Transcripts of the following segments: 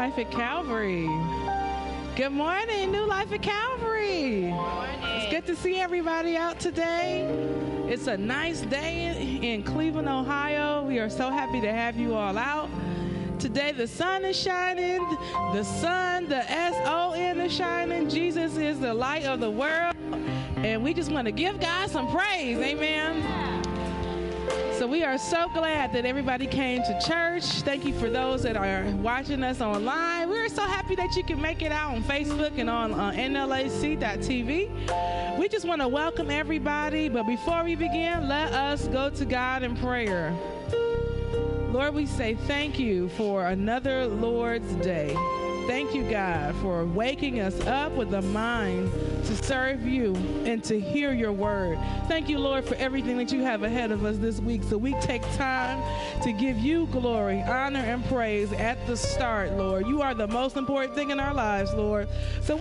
Life at Calvary. Good morning, New Life at Calvary. Good morning. It's good to see everybody out today. It's a nice day in Cleveland, Ohio. We are so happy to have you all out. Today the sun is shining, the sun, the S O N is shining. Jesus is the light of the world. And we just want to give God some praise. Amen. So we are so glad that everybody came to church. Thank you for those that are watching us online. We're so happy that you can make it out on Facebook and on uh, NLAC.tv. We just want to welcome everybody. But before we begin, let us go to God in prayer. Lord, we say thank you for another Lord's Day. Thank you, God, for waking us up with a mind to serve you and to hear your word. Thank you, Lord, for everything that you have ahead of us this week. So we take time to give you glory, honor, and praise at the start, Lord. You are the most important thing in our lives, Lord. So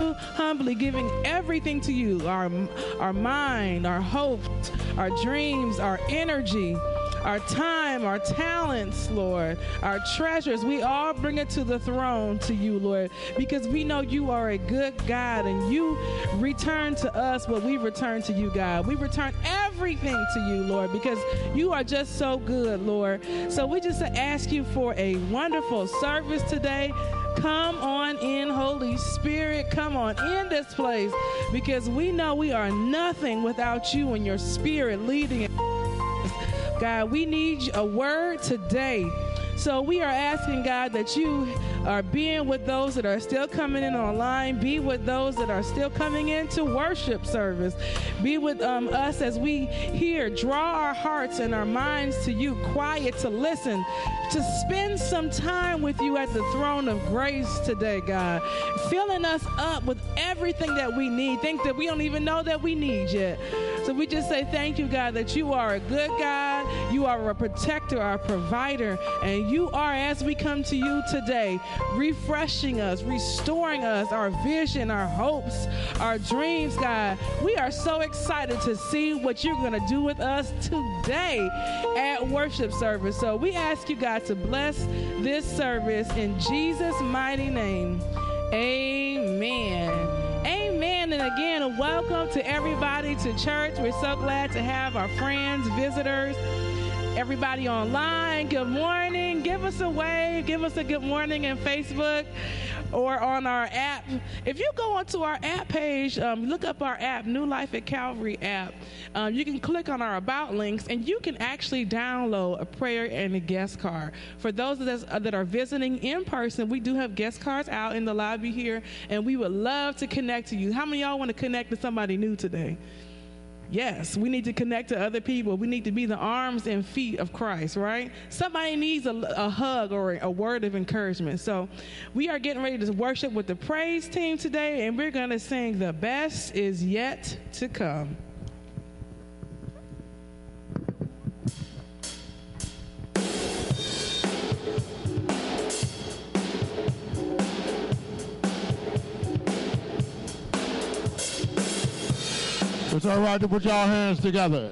humbly giving everything to you our, our mind, our hopes, our dreams, our energy our time, our talents, Lord, our treasures. We all bring it to the throne to you, Lord, because we know you are a good God and you return to us what we return to you, God. We return everything to you, Lord, because you are just so good, Lord. So we just ask you for a wonderful service today. Come on in, Holy Spirit. Come on in this place because we know we are nothing without you and your spirit leading. God, we need a word today. So we are asking God that you are being with those that are still coming in online, be with those that are still coming into worship service, be with um, us as we hear, draw our hearts and our minds to you, quiet to listen, to spend some time with you at the throne of grace today, God, filling us up with everything that we need, things that we don't even know that we need yet. So we just say thank you, God, that you are a good God, you are a protector, our provider, and you are, as we come to you today, refreshing us, restoring us, our vision, our hopes, our dreams, God. We are so excited to see what you're going to do with us today at worship service. So we ask you, God, to bless this service in Jesus' mighty name. Amen. And again, welcome to everybody to church. We're so glad to have our friends, visitors, everybody online. Good morning. Give us a wave. Give us a good morning in Facebook or on our app. If you go onto our app page, um, look up our app, New Life at Calvary app. Um, you can click on our about links and you can actually download a prayer and a guest card. For those of us uh, that are visiting in person, we do have guest cards out in the lobby here, and we would love to connect to you. How many y'all want to connect to somebody new today? Yes, we need to connect to other people. We need to be the arms and feet of Christ, right? Somebody needs a, a hug or a word of encouragement. So we are getting ready to worship with the praise team today, and we're going to sing The Best Is Yet to Come. It's all right to put y'all hands together.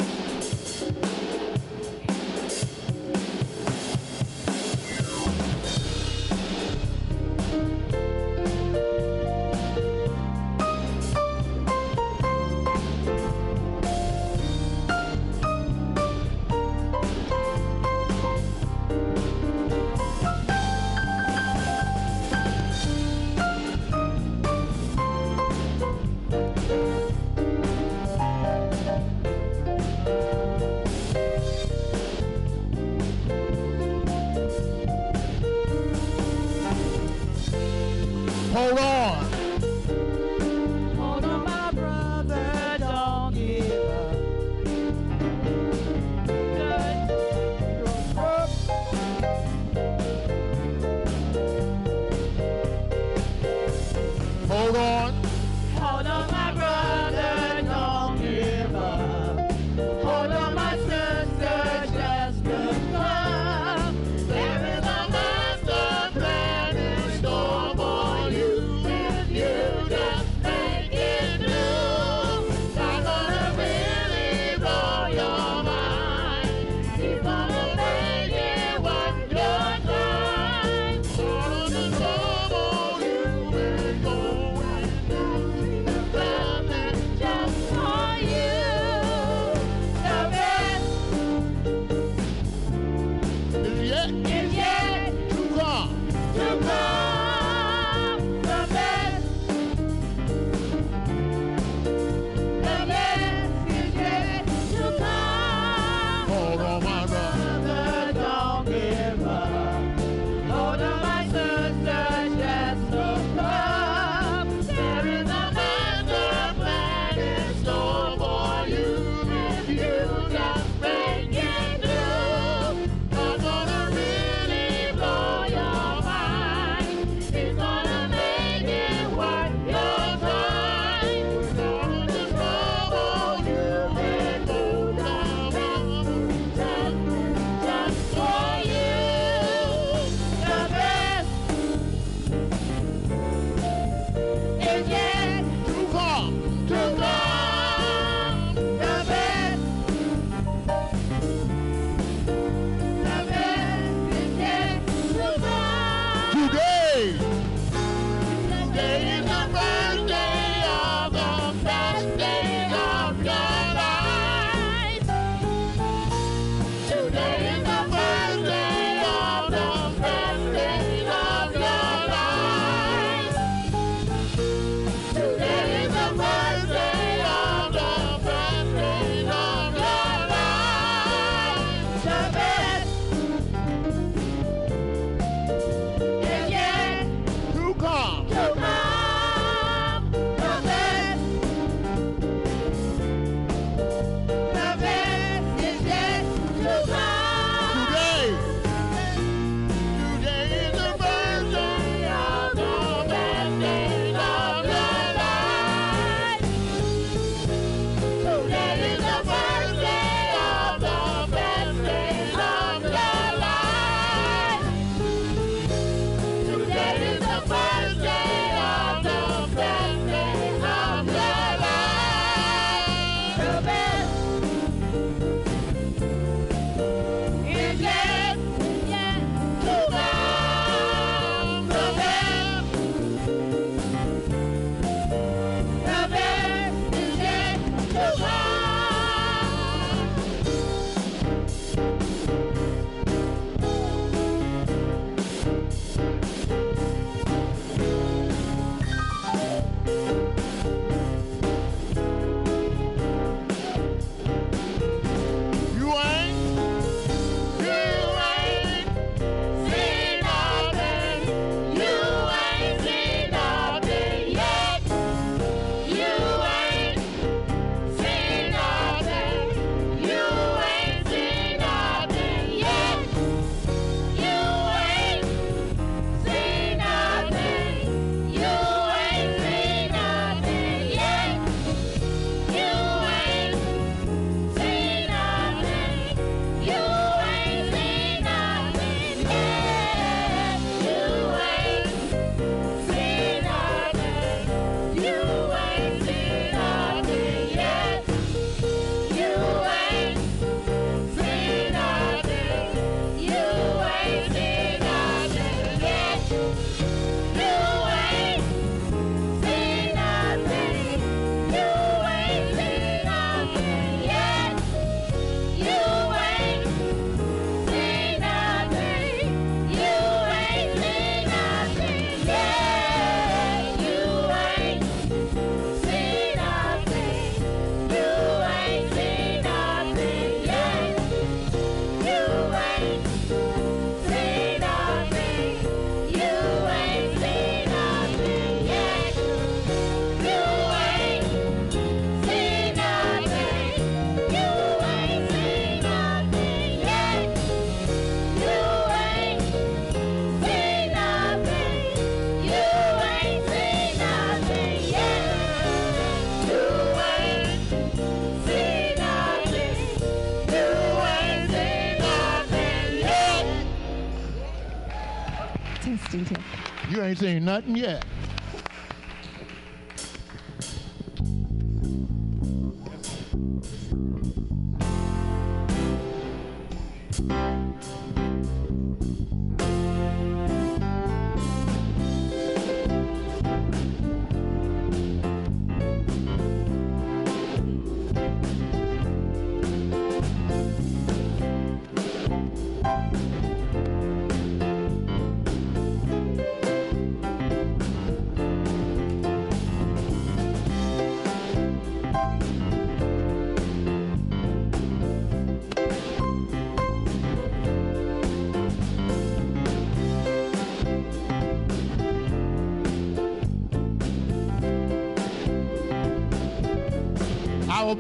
Ain't seen nothing yet.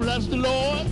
bless the Lord.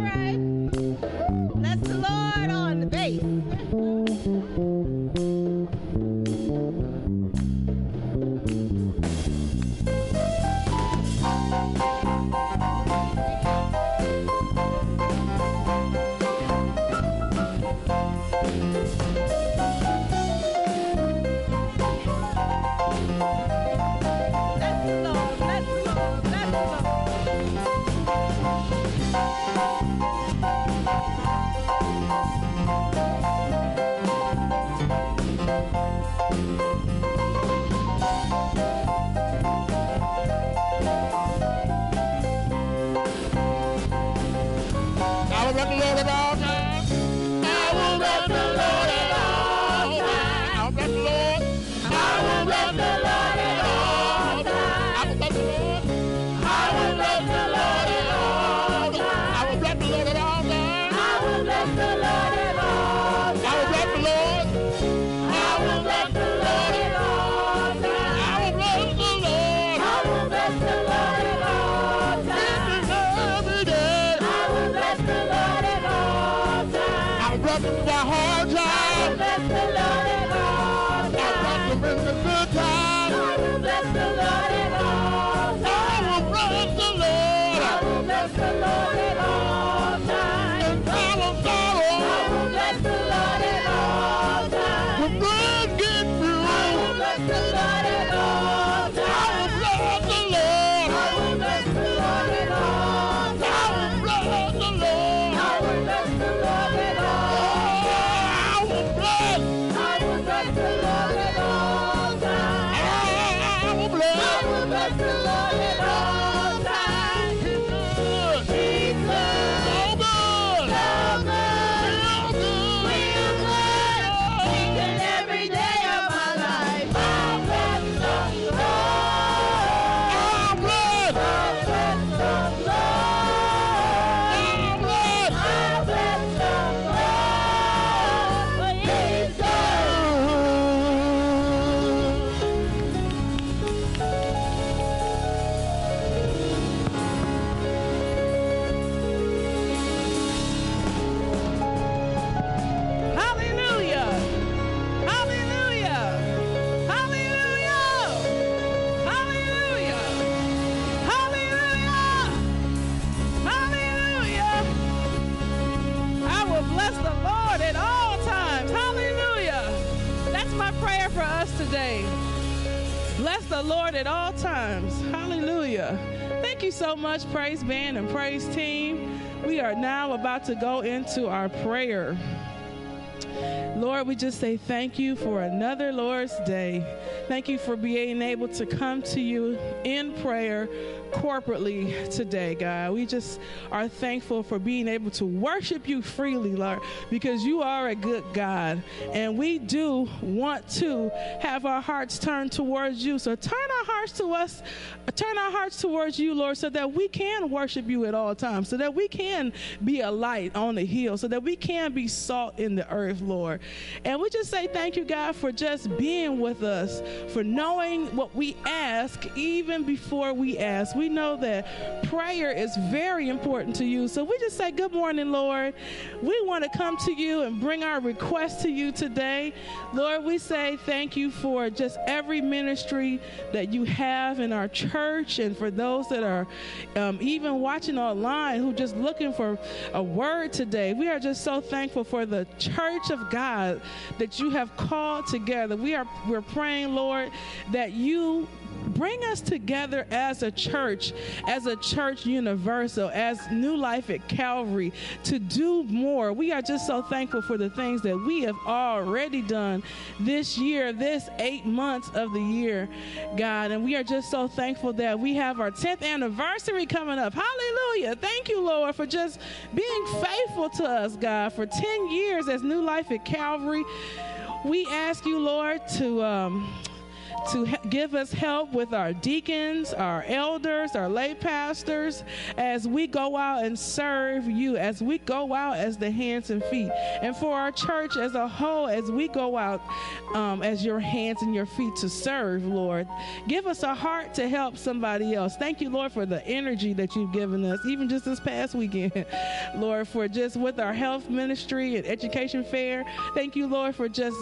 So much, Praise Band and Praise Team. We are now about to go into our prayer. Lord, we just say thank you for another Lord's Day. Thank you for being able to come to you in prayer corporately today, God. We just are thankful for being able to worship you freely, Lord, because you are a good God. And we do want to have our hearts turned towards you. So turn our hearts to us, turn our hearts towards you, Lord, so that we can worship you at all times, so that we can be a light on the hill, so that we can be salt in the earth, Lord. And we just say thank you, God, for just being with us, for knowing what we ask even before we ask. We know that prayer is very important to you. So we just say, Good morning, Lord. We want to come to you and bring our request to you today. Lord, we say thank you for just every ministry that you have in our church and for those that are um, even watching online who just looking for a word today. We are just so thankful for the church of God that you have called together. We are we're praying, Lord, that you bring us together as a church, as a church universal, as New Life at Calvary to do more. We are just so thankful for the things that we have already done this year, this eight months of the year, God. And we are just so thankful that we have our 10th anniversary coming up. Hallelujah. Thank you, Lord, for just being faithful to us, God, for 10 years as New Life at Calvary. We ask you, Lord, to. Um, to give us help with our deacons, our elders, our lay pastors, as we go out and serve you, as we go out as the hands and feet, and for our church as a whole, as we go out um, as your hands and your feet to serve, Lord. Give us a heart to help somebody else. Thank you, Lord, for the energy that you've given us, even just this past weekend, Lord, for just with our health ministry and education fair. Thank you, Lord, for just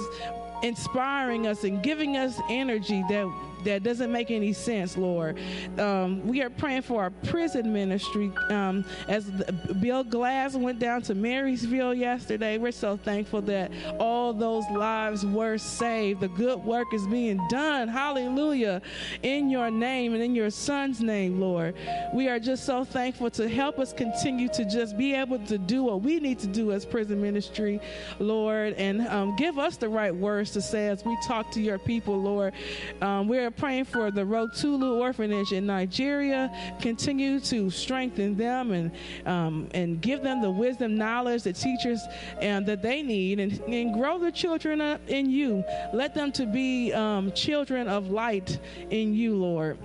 inspiring us and giving us energy that that doesn't make any sense, Lord. Um, we are praying for our prison ministry. Um, as the, Bill Glass went down to Marysville yesterday, we're so thankful that all those lives were saved. The good work is being done. Hallelujah. In your name and in your son's name, Lord. We are just so thankful to help us continue to just be able to do what we need to do as prison ministry, Lord, and um, give us the right words to say as we talk to your people, Lord. Um, we're praying for the Rotulu Orphanage in Nigeria. Continue to strengthen them and um, and give them the wisdom, knowledge, the teachers and that they need, and, and grow the children up in you. Let them to be um, children of light in you, Lord.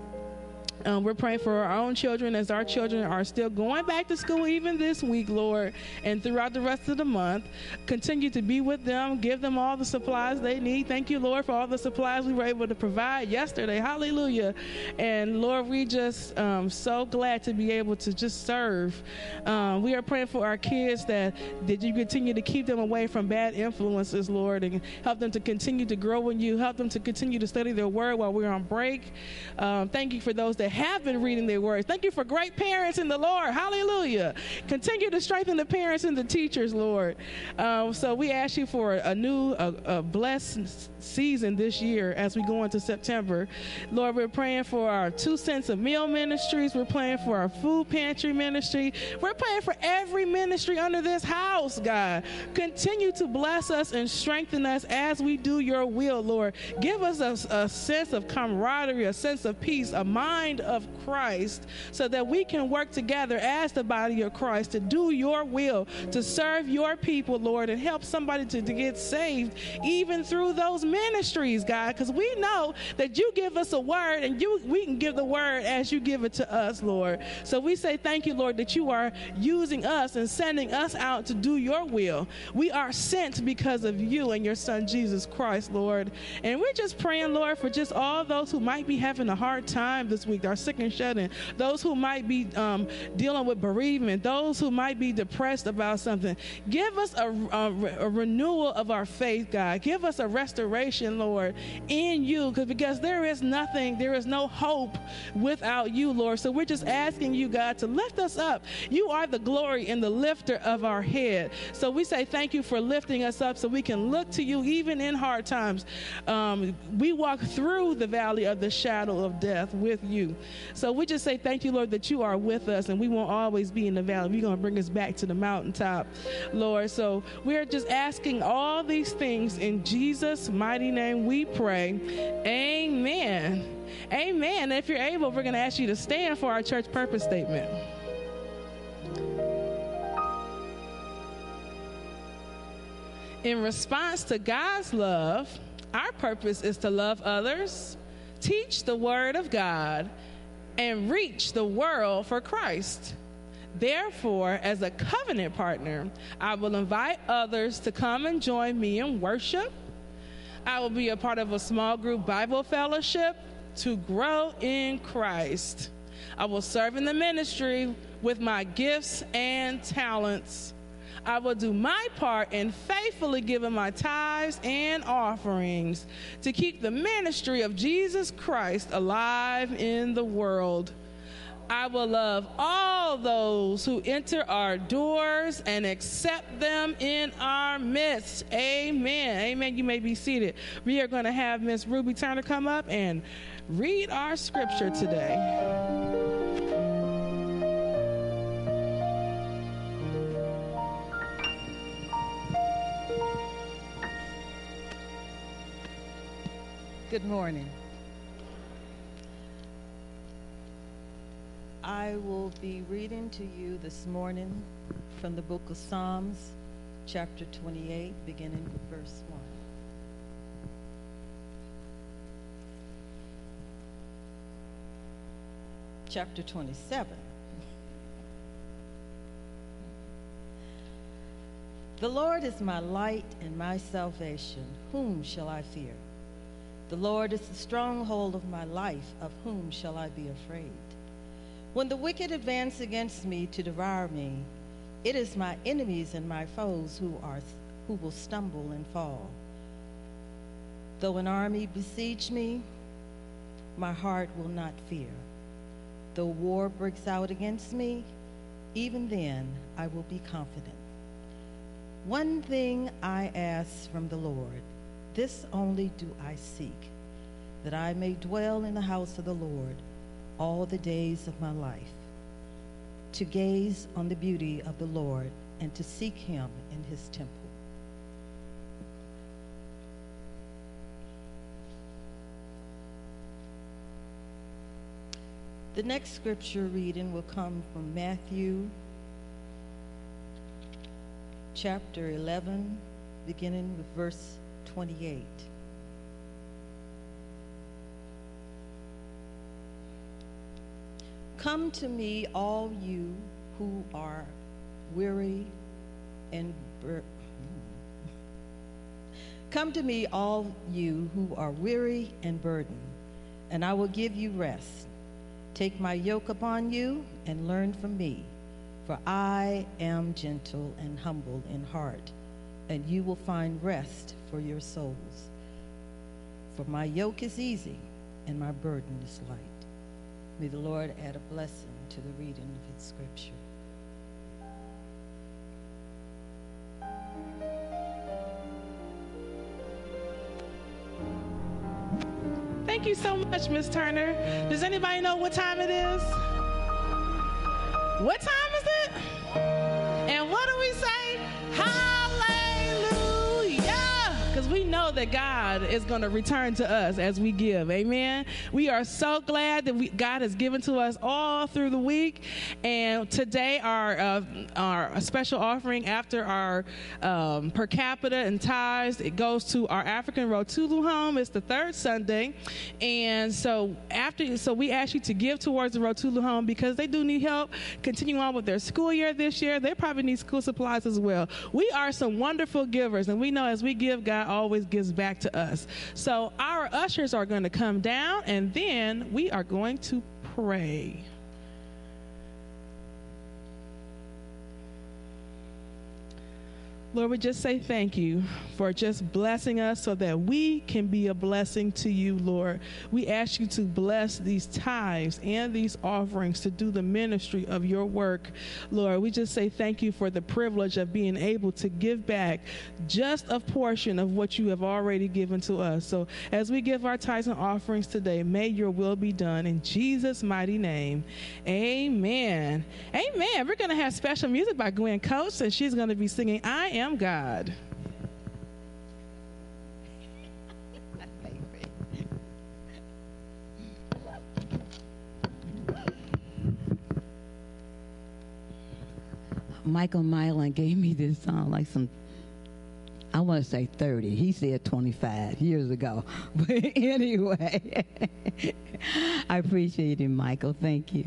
Um, we're praying for our own children as our children are still going back to school even this week, Lord, and throughout the rest of the month. Continue to be with them, give them all the supplies they need. Thank you, Lord, for all the supplies we were able to provide yesterday. Hallelujah. And Lord, we just um, so glad to be able to just serve. Um, we are praying for our kids that that you continue to keep them away from bad influences, Lord, and help them to continue to grow in you. Help them to continue to study their word while we're on break. Um, thank you for those that have been reading their words. Thank you for great parents in the Lord. Hallelujah. Continue to strengthen the parents and the teachers, Lord. Um, so we ask you for a new, a, a blessed season this year as we go into September. Lord, we're praying for our two cents of meal ministries. We're praying for our food pantry ministry. We're praying for every ministry under this house, God. Continue to bless us and strengthen us as we do your will, Lord. Give us a, a sense of camaraderie, a sense of peace, a mind of Christ, so that we can work together as the body of Christ to do your will, to serve your people, Lord, and help somebody to, to get saved, even through those ministries, God, because we know that you give us a word and you we can give the word as you give it to us, Lord. So we say thank you, Lord, that you are using us and sending us out to do your will. We are sent because of you and your son Jesus Christ, Lord. And we're just praying, Lord, for just all those who might be having a hard time this week, are sick and shut in, those who might be um, dealing with bereavement, those who might be depressed about something. Give us a, a, a renewal of our faith, God. Give us a restoration, Lord, in you, because because there is nothing, there is no hope without you, Lord. So we're just asking you, God, to lift us up. You are the glory and the lifter of our head. So we say thank you for lifting us up so we can look to you even in hard times. Um, we walk through the valley of the shadow of death with you. So we just say thank you, Lord, that you are with us and we won't always be in the valley. You're going to bring us back to the mountaintop, Lord. So we're just asking all these things in Jesus' mighty name we pray. Amen. Amen. If you're able, we're going to ask you to stand for our church purpose statement. In response to God's love, our purpose is to love others, teach the word of God, and reach the world for Christ. Therefore, as a covenant partner, I will invite others to come and join me in worship. I will be a part of a small group Bible fellowship to grow in Christ. I will serve in the ministry with my gifts and talents. I will do my part in faithfully giving my tithes and offerings to keep the ministry of Jesus Christ alive in the world. I will love all those who enter our doors and accept them in our midst. Amen. Amen. You may be seated. We are going to have Miss Ruby Turner come up and read our scripture today. Good morning. I will be reading to you this morning from the book of Psalms, chapter 28, beginning with verse 1. Chapter 27. The Lord is my light and my salvation. Whom shall I fear? The Lord is the stronghold of my life. Of whom shall I be afraid? When the wicked advance against me to devour me, it is my enemies and my foes who are who will stumble and fall. Though an army besiege me, my heart will not fear. Though war breaks out against me, even then I will be confident. One thing I ask from the Lord, this only do I seek, that I may dwell in the house of the Lord all the days of my life, to gaze on the beauty of the Lord and to seek him in his temple. The next scripture reading will come from Matthew chapter 11, beginning with verse 28. Come to me, all you who are weary and bur- hmm. Come to me, all you who are weary and burdened, and I will give you rest. Take my yoke upon you and learn from me, for I am gentle and humble in heart, and you will find rest for your souls. For my yoke is easy and my burden is light. May the Lord add a blessing to the reading of his scripture. Thank you so much, Miss Turner. Does anybody know what time it is? What time that God is going to return to us as we give. Amen. We are so glad that we, God has given to us all through the week. And today, our uh, our special offering after our um, per capita and tithes, it goes to our African Rotulu home. It's the third Sunday, and so after, so we ask you to give towards the Rotulu home because they do need help continue on with their school year this year. They probably need school supplies as well. We are some wonderful givers, and we know as we give, God always gives back to us. So our ushers are going to come down, and then we are going to pray. Lord, we just say thank you for just blessing us so that we can be a blessing to you, Lord. We ask you to bless these tithes and these offerings to do the ministry of your work, Lord. We just say thank you for the privilege of being able to give back just a portion of what you have already given to us. So as we give our tithes and offerings today, may your will be done in Jesus' mighty name. Amen. Amen. We're going to have special music by Gwen Coates, and she's going to be singing I Am God. Michael Milan gave me this song like some, I want to say 30. He said 25 years ago. But anyway, I appreciate it, Michael. Thank you.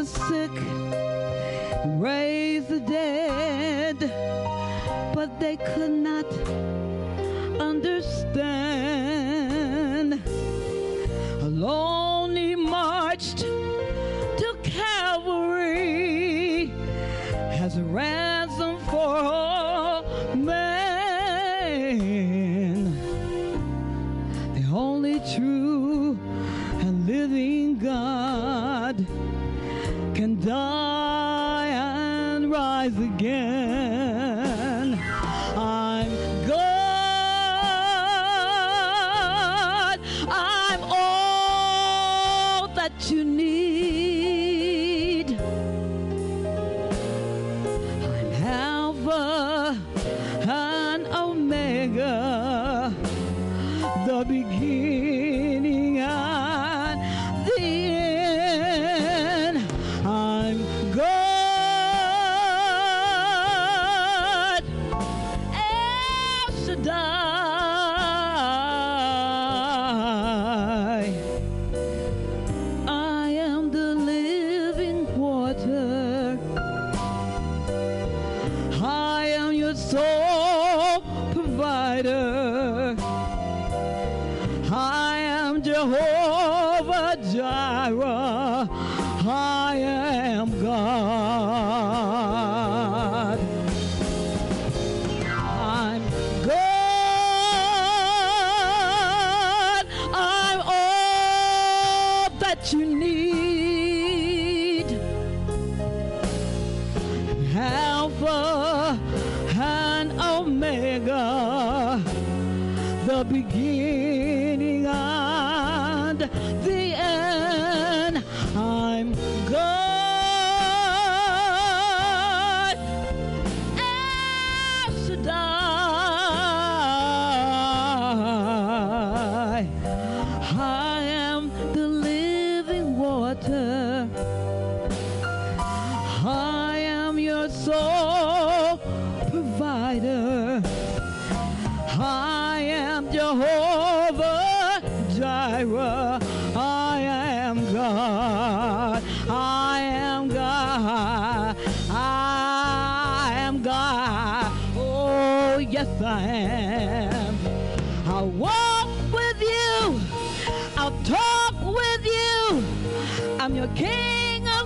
The sick, raise the dead, but they could not understand. Alone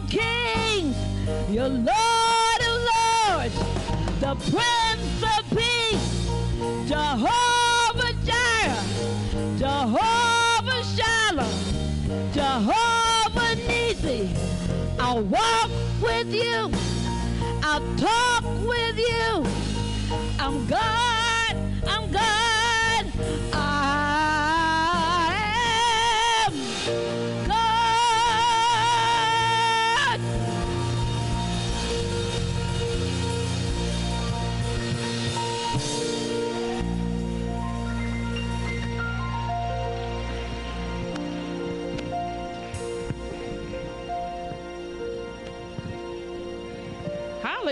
Kings, your Lord of Lords, the Prince of Peace, Jehovah Jireh, Jehovah Shalom, Jehovah Nisi. I'll walk with you. I'll talk with you. I'm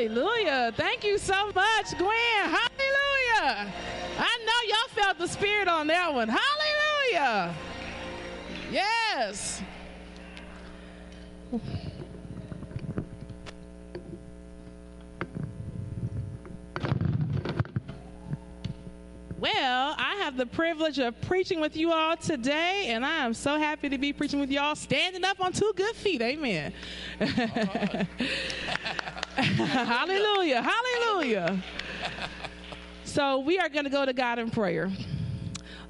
Hallelujah. Thank you so much, Gwen. Hallelujah. I know y'all felt the spirit on that one. Hallelujah. Yes. Well, I have the privilege of preaching with you all today, and I am so happy to be preaching with you all standing up on two good feet. Amen. hallelujah. Hallelujah. So, we are going to go to God in prayer.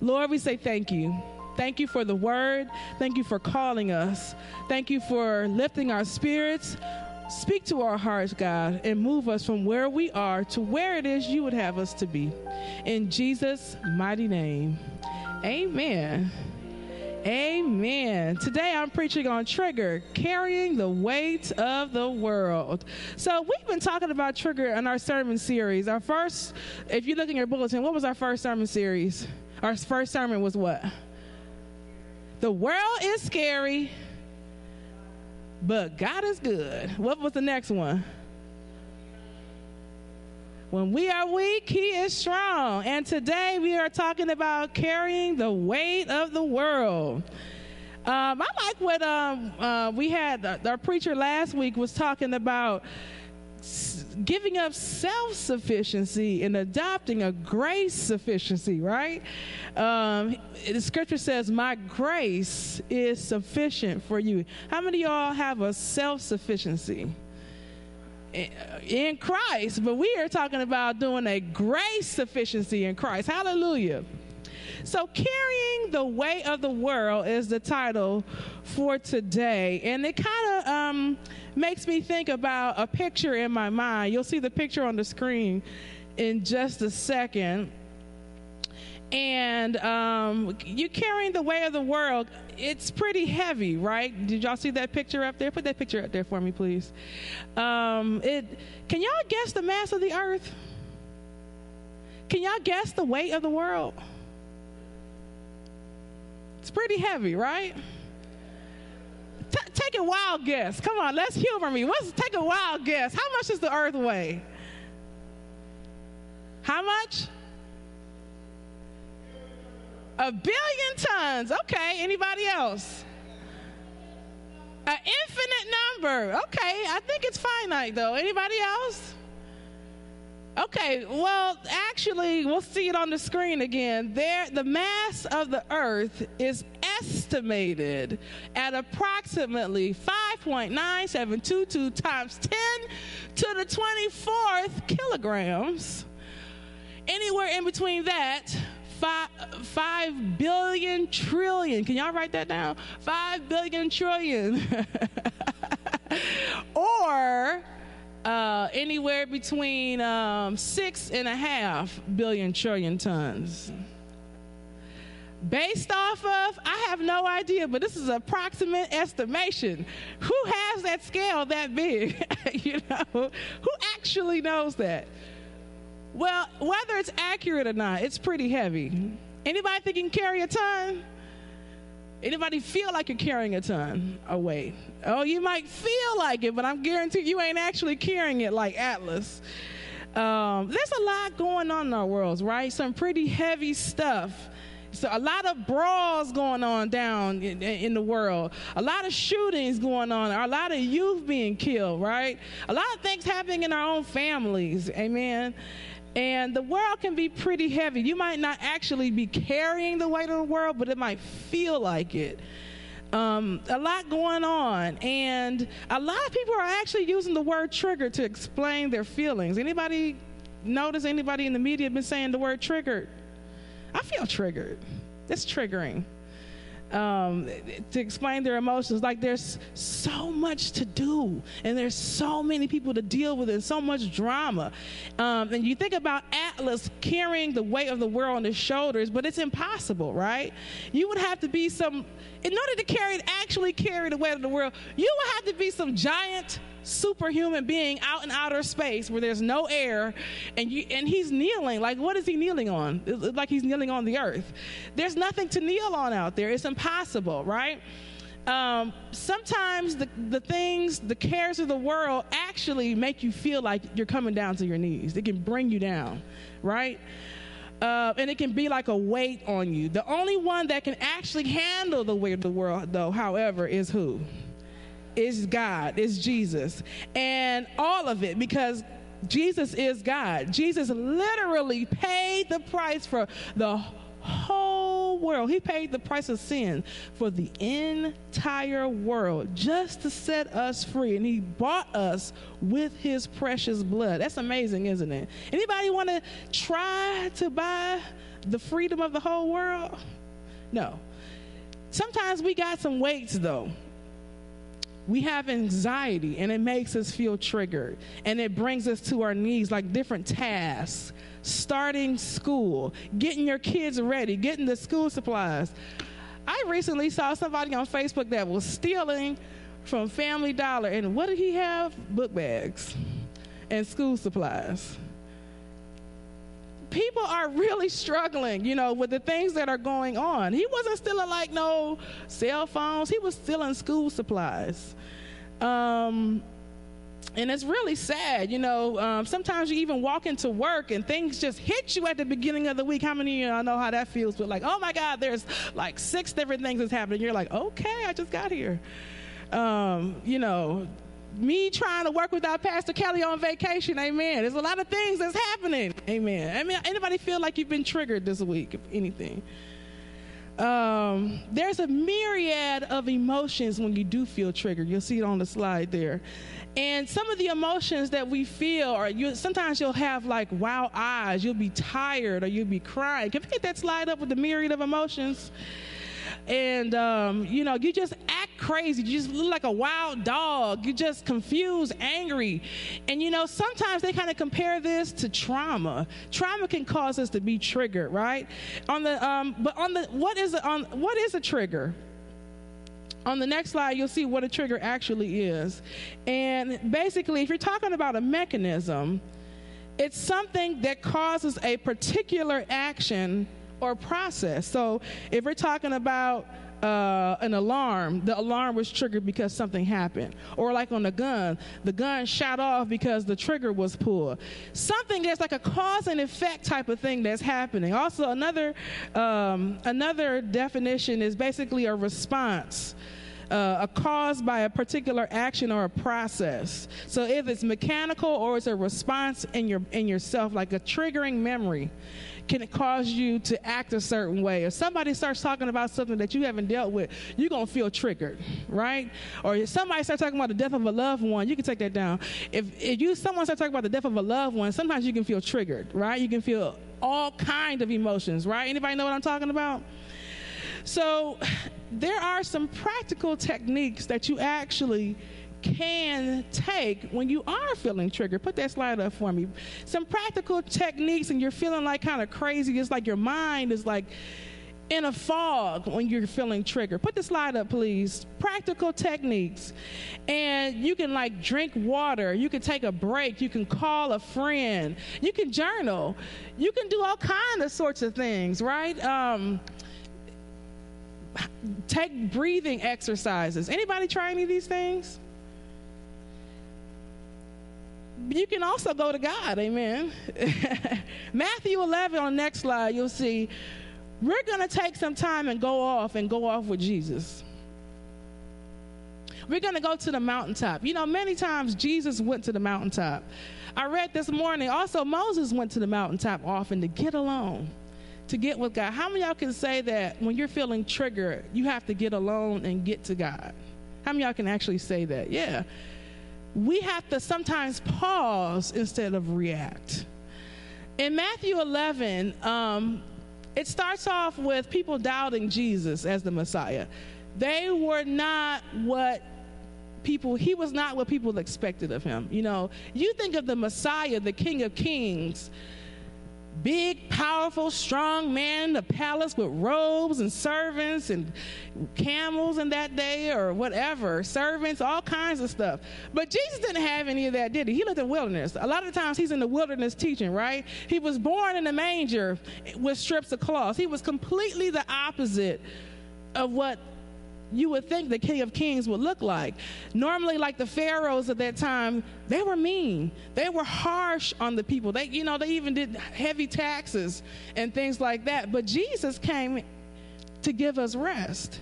Lord, we say thank you. Thank you for the word. Thank you for calling us. Thank you for lifting our spirits. Speak to our hearts, God, and move us from where we are to where it is you would have us to be. In Jesus' mighty name, amen. Amen. Today I'm preaching on Trigger, carrying the weight of the world. So we've been talking about Trigger in our sermon series. Our first, if you look in your bulletin, what was our first sermon series? Our first sermon was what? The world is scary, but God is good. What was the next one? When we are weak, he is strong. And today we are talking about carrying the weight of the world. Um, I like what um, uh, we had, uh, our preacher last week was talking about giving up self sufficiency and adopting a grace sufficiency, right? Um, the scripture says, My grace is sufficient for you. How many of y'all have a self sufficiency? In Christ, but we are talking about doing a grace sufficiency in Christ. Hallelujah. So, carrying the weight of the world is the title for today, and it kind of um, makes me think about a picture in my mind. You'll see the picture on the screen in just a second. And um, you carrying the weight of the world, it's pretty heavy, right? Did y'all see that picture up there? Put that picture up there for me, please. Um, it, can y'all guess the mass of the earth? Can y'all guess the weight of the world? It's pretty heavy, right? T- take a wild guess. Come on, let's humor me. Let's take a wild guess. How much does the earth weigh? How much? A billion tons. Okay, anybody else? An infinite number. Okay, I think it's finite though. Anybody else? Okay, well, actually, we'll see it on the screen again. There, the mass of the Earth is estimated at approximately 5.9722 times 10 to the 24th kilograms. Anywhere in between that, five, five billion trillion. Can y'all write that down? Five billion trillion. or uh, anywhere between um, six and a half billion trillion tons. Based off of, I have no idea, but this is approximate estimation. Who has that scale that big? you know, who actually knows that? Well, whether it's accurate or not, it's pretty heavy. Anybody think you can carry a ton? Anybody feel like you're carrying a ton of weight? Oh, you might feel like it, but I'm guaranteed you ain't actually carrying it like Atlas. Um, there's a lot going on in our worlds, right? Some pretty heavy stuff. So a lot of brawls going on down in, in, the world. A lot of shootings going on. A lot of youth being killed, right? A lot of things happening in our own families. Amen. And the world can be pretty heavy. You might not actually be carrying the weight of the world, but it might feel like it. Um, a lot going on, and a lot of people are actually using the word trigger to explain their feelings. Anybody notice anybody in the media been saying the word triggered? I feel triggered. It's triggering um, to explain their emotions. Like there's so much to do, and there's so many people to deal with, and so much drama. Um, and you think about Atlas carrying the weight of the world on his shoulders, but it's impossible, right? You would have to be some, in order to carry, it, actually carry the weight of the world, you would have to be some giant superhuman being out in outer space where there's no air and you and he's kneeling. Like what is he kneeling on? It's like he's kneeling on the earth. There's nothing to kneel on out there. It's impossible right? Um, sometimes the, the things the cares of the world actually make you feel like you're coming down to your knees. It can bring you down right uh, and it can be like a weight on you the only one that can actually handle the weight of the world though however is who is God, is Jesus. And all of it because Jesus is God. Jesus literally paid the price for the whole world. He paid the price of sin for the entire world just to set us free. And he bought us with his precious blood. That's amazing, isn't it? Anybody want to try to buy the freedom of the whole world? No. Sometimes we got some weights though we have anxiety and it makes us feel triggered and it brings us to our knees like different tasks. Starting school getting your kids ready getting the school supplies. I recently saw somebody on facebook that was stealing from family dollar and what did he have? Book bags and school supplies people are really struggling, you know, with the things that are going on. He wasn't stealing like no cell phones, he was stealing school supplies. Um, and it's really sad. You know, um, sometimes you even walk into work and things just hit you at the beginning of the week. How many of y'all know how that feels? But like, oh my God, there's like six different things that's happening. You're like, okay, I just got here. Um, you know, me trying to work without Pastor Kelly on vacation. Amen. There's a lot of things that's happening. Amen. I mean, anybody feel like you've been triggered this week? If anything. Um, there's a myriad of emotions when you do feel triggered. You'll see it on the slide there. And some of the emotions that we feel are you sometimes you'll have like wow eyes, you'll be tired or you'll be crying. Can you hit that slide up with the myriad of emotions? And um, you know you just act crazy. You just look like a wild dog. You just confused angry. And you know sometimes they kind of compare this to trauma. Trauma can cause us to be triggered right? On the um, but on the what is it on what is a trigger? On the next slide, you'll see what a trigger actually is. And basically, if you're talking about a mechanism, it's something that causes a particular action or process. So if we're talking about uh, an alarm, the alarm was triggered because something happened. Or like on the gun, the gun shot off because the trigger was pulled. Something that's like a cause and effect type of thing that's happening. Also, another um, another definition is basically a response. Uh, a cause by a particular action or a process. So if it's mechanical or it's a response in your in yourself, like a triggering memory can it cause you to act a certain way. If somebody starts talking about something that you haven't dealt with, you're going to feel triggered, right? Or if somebody starts talking about the death of a loved one, you can take that down. If, if you someone starts talking about the death of a loved one, sometimes you can feel triggered, right? You can feel all kind of emotions, right? Anybody know what I'm talking about? So there are some practical techniques that you actually can take when you are feeling triggered. Put that slide up for me. Some practical techniques, and you're feeling like kind of crazy. It's like your mind is like in a fog when you're feeling triggered. Put the slide up, please. Practical techniques. And you can like drink water. You can take a break. You can call a friend. You can journal. You can do all kind of sorts of things, right? Um, take breathing exercises. Anybody try any of these things? You can also go to God. Amen. Matthew 11 on the next slide, you'll see we're going to take some time and go off and go off with Jesus. We're going to go to the mountaintop. You know, many times Jesus went to the mountaintop. I read this morning also Moses went to the mountaintop often to get alone, to get with God. How many y'all can say that when you're feeling triggered, you have to get alone and get to God? How many y'all can actually say that? Yeah we have to sometimes pause instead of react. In Matthew 11, um, it starts off with people doubting Jesus as the Messiah. They were not what people, he was not what people expected of him. You know, you think of the Messiah, the King of Kings big, powerful, strong man in the palace with robes and servants and camels in that day or whatever, servants, all kinds of stuff. But Jesus didn't have any of that, did he? He lived in wilderness. A lot of times he's in the wilderness teaching, right? He was born in a manger with strips of cloth. He was completely the opposite of what you would think the King of Kings would look like. Normally, like the pharaohs at that time, they were mean. They were harsh on the people. They, you know, they even did heavy taxes and things like that. But Jesus came to give us rest.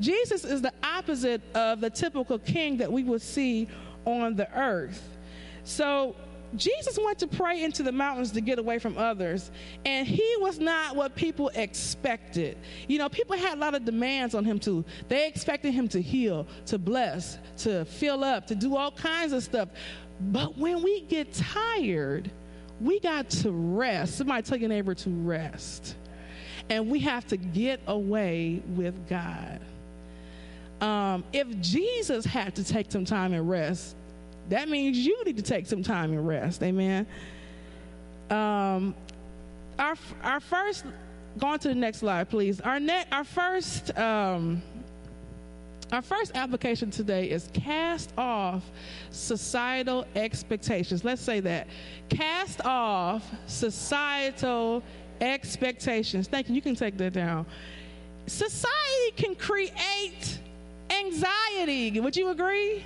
Jesus is the opposite of the typical king that we would see on the earth. So Jesus went to pray into the mountains to get away from others, and he was not what people expected. You know, people had a lot of demands on him too. They expected him to heal, to bless, to fill up, to do all kinds of stuff. But when we get tired, we got to rest. Somebody tell your neighbor to rest. And we have to get away with God. Um, if Jesus had to take some time and rest, that means you need to take some time and rest. Amen. Um, our our first, going to the next slide, please. Our net, our first. Um, our first application today is cast off societal expectations. Let's say that. Cast off societal expectations. Thank you. You can take that down. Society can create anxiety. Would you agree?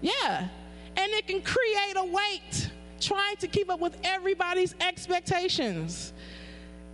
Yeah. And it can create a weight trying to keep up with everybody's expectations.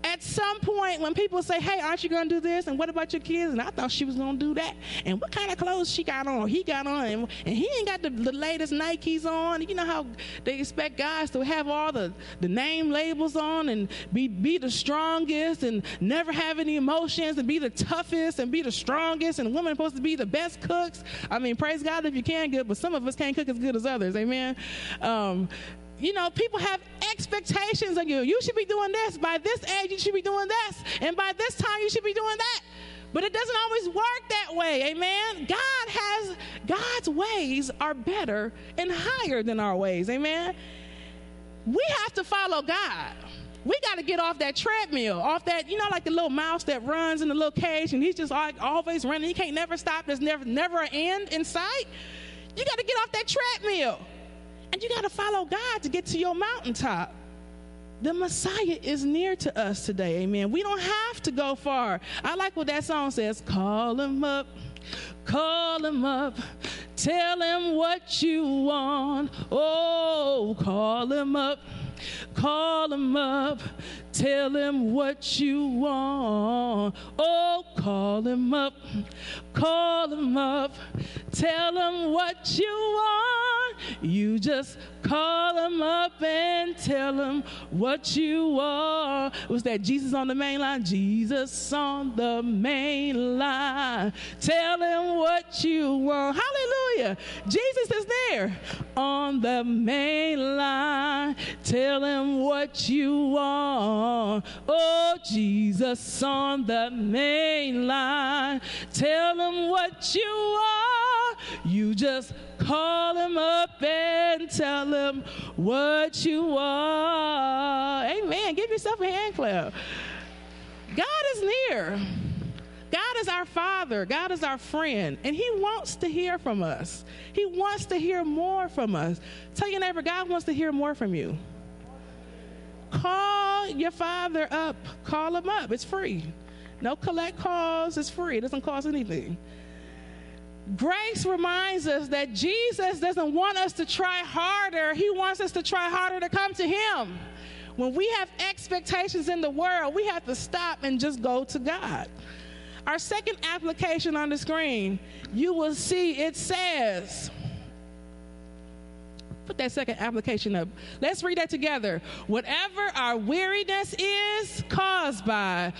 At some point, when people say, Hey, aren't you going to do this? And what about your kids? And I thought she was going to do that. And what kind of clothes she got on? He got on. And, and he ain't got the, the latest Nikes on. You know how they expect guys to have all the, the name labels on and be, be the strongest and never have any emotions and be the toughest and be the strongest. And women are supposed to be the best cooks. I mean, praise God if you can good, but some of us can't cook as good as others. Amen. Um, you know, people have expectations of you. You should be doing this. By this age, you should be doing this. And by this time, you should be doing that. But it doesn't always work that way. Amen. God has, God's ways are better and higher than our ways. Amen. We have to follow God. We got to get off that treadmill, off that, you know, like the little mouse that runs in the little cage and he's just like always running. He can't never stop. There's never, never an end in sight. You got to get off that treadmill. And you got to follow God to get to your mountaintop. The Messiah is near to us today. Amen. We don't have to go far. I like what that song says call him up, call him up, tell him what you want. Oh, call him up. Call him up, tell him what you want. Oh, call him up, call him up, tell him what you want. You just call him up and tell him what you are. Was that Jesus on the main line? Jesus on the main line. Tell him what you want. Hallelujah. Jesus is there on the main line. Tell him what you want. Oh, Jesus on the main line. Tell him what you are. You just call him up and tell him what you are. Amen. Give yourself a hand clap. God is near. God is our Father. God is our friend. And He wants to hear from us. He wants to hear more from us. Tell your neighbor, God wants to hear more from you. Call your Father up. Call Him up. It's free. No collect calls. It's free. It doesn't cost anything. Grace reminds us that Jesus doesn't want us to try harder, He wants us to try harder to come to Him. When we have expectations in the world, we have to stop and just go to God. Our second application on the screen, you will see it says, put that second application up. Let's read that together. Whatever our weariness is caused by,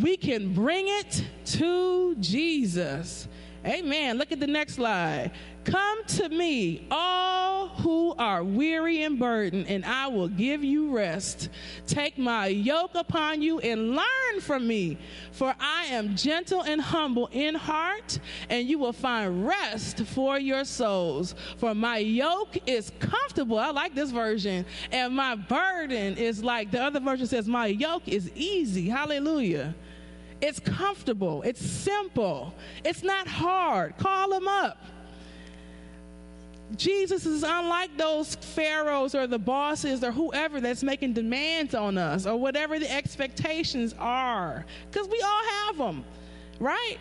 we can bring it to Jesus. Amen. Look at the next slide. Come to me, all who are weary and burdened, and I will give you rest. Take my yoke upon you and learn from me, for I am gentle and humble in heart, and you will find rest for your souls. For my yoke is comfortable. I like this version. And my burden is like the other version says, my yoke is easy. Hallelujah. It's comfortable. It's simple. It's not hard. Call him up. Jesus is unlike those pharaohs or the bosses or whoever that's making demands on us or whatever the expectations are, because we all have them, right?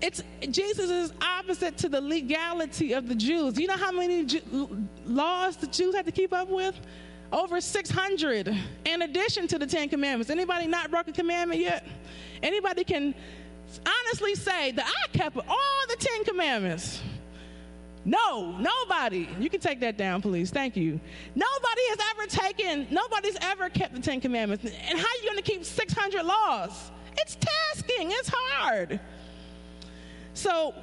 It's Jesus is opposite to the legality of the Jews. You know how many Ju- laws the Jews had to keep up with? Over 600 in addition to the 10 commandments. Anybody not broke a commandment yet? Anybody can honestly say that I kept all the 10 commandments. No, nobody. You can take that down, please. Thank you. Nobody has ever taken, nobody's ever kept the Ten Commandments. And how are you going to keep 600 laws? It's tasking, it's hard. So,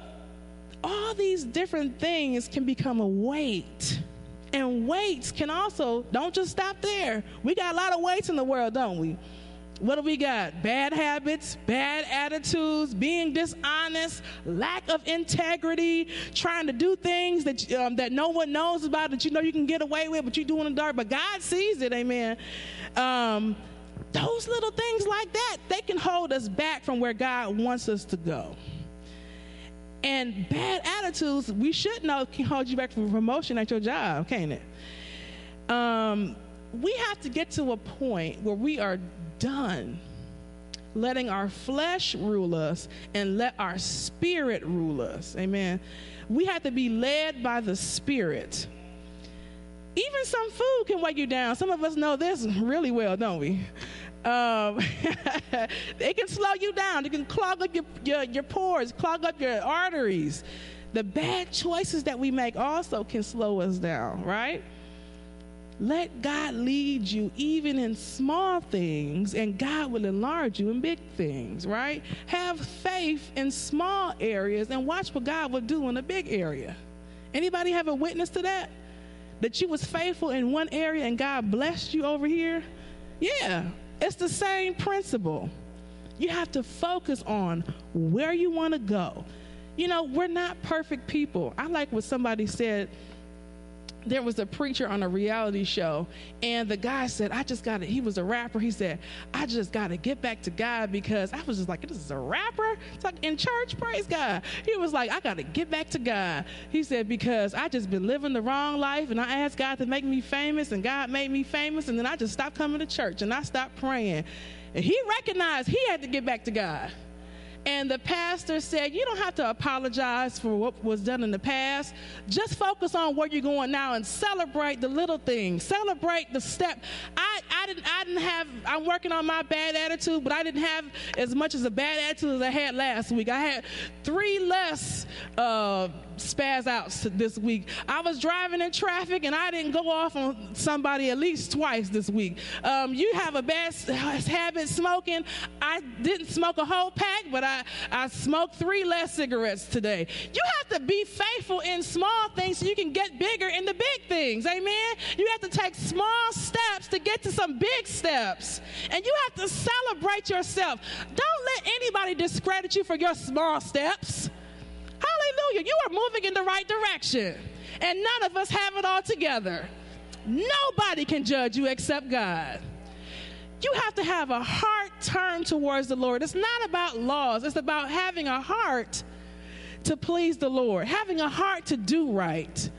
all these different things can become a weight. And weights can also, don't just stop there. We got a lot of weights in the world, don't we? What do we got? Bad habits, bad attitudes, being dishonest, lack of integrity, trying to do things that um, that no one knows about that you know you can get away with, but you do in the dark. But God sees it, amen. Um, those little things like that, they can hold us back from where God wants us to go. And bad attitudes, we should know, can hold you back from promotion at your job, can't it? Um, we have to get to a point where we are done letting our flesh rule us and let our spirit rule us. Amen. We have to be led by the spirit. Even some food can weigh you down. Some of us know this really well, don't we? Um, it can slow you down. It can clog up your, your, your pores, clog up your arteries. The bad choices that we make also can slow us down, right? Let God lead you even in small things, and God will enlarge you in big things, right? Have faith in small areas and watch what God will do in a big area. Anybody have a witness to that? That you was faithful in one area and God blessed you over here? Yeah, it's the same principle. You have to focus on where you want to go. You know, we're not perfect people. I like what somebody said there was a preacher on a reality show, and the guy said, I just got to, he was a rapper. He said, I just got to get back to God because I was just like, this is a rapper? It's like in church, praise God. He was like, I got to get back to God. He said, because I just been living the wrong life, and I asked God to make me famous, and God made me famous, and then I just stopped coming to church, and I stopped praying. And he recognized he had to get back to God. And the pastor said, You don't have to apologize for what was done in the past. Just focus on where you're going now and celebrate the little things. Celebrate the step. I, I, didn't, I didn't have, I'm working on my bad attitude, but I didn't have as much as a bad attitude as I had last week. I had three less. Uh, spaz outs this week. I was driving in traffic and I didn't go off on somebody at least twice this week. Um, you have a bad habit smoking. I didn't smoke a whole pack, but I, I smoked three less cigarettes today. You have to be faithful in small things so you can get bigger in the big things. Amen. You have to take small steps to get to some big steps. And you have to celebrate yourself. Don't let anybody discredit you for your small steps. Hallelujah. You are moving in the right direction. And none of us have it all together. Nobody can judge you except God. You have to have a heart turned towards the Lord. It's not about laws, it's about having a heart to please the Lord, having a heart to do right.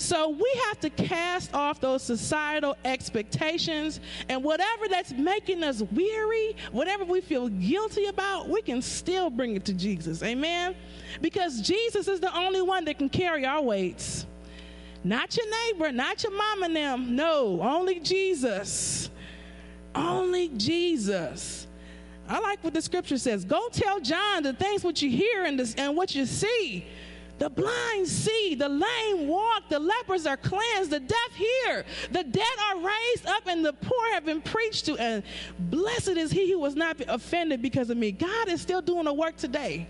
So we have to cast off those societal expectations and whatever that's making us weary, whatever we feel guilty about, we can still bring it to Jesus. Amen? Because Jesus is the only one that can carry our weights. Not your neighbor, not your mom and them. No, only Jesus. Only Jesus. I like what the scripture says. Go tell John the things what you hear and, this, and what you see. The blind see, the lame walk, the lepers are cleansed, the deaf hear, the dead are raised up, and the poor have been preached to. And blessed is he who was not offended because of me. God is still doing the work today.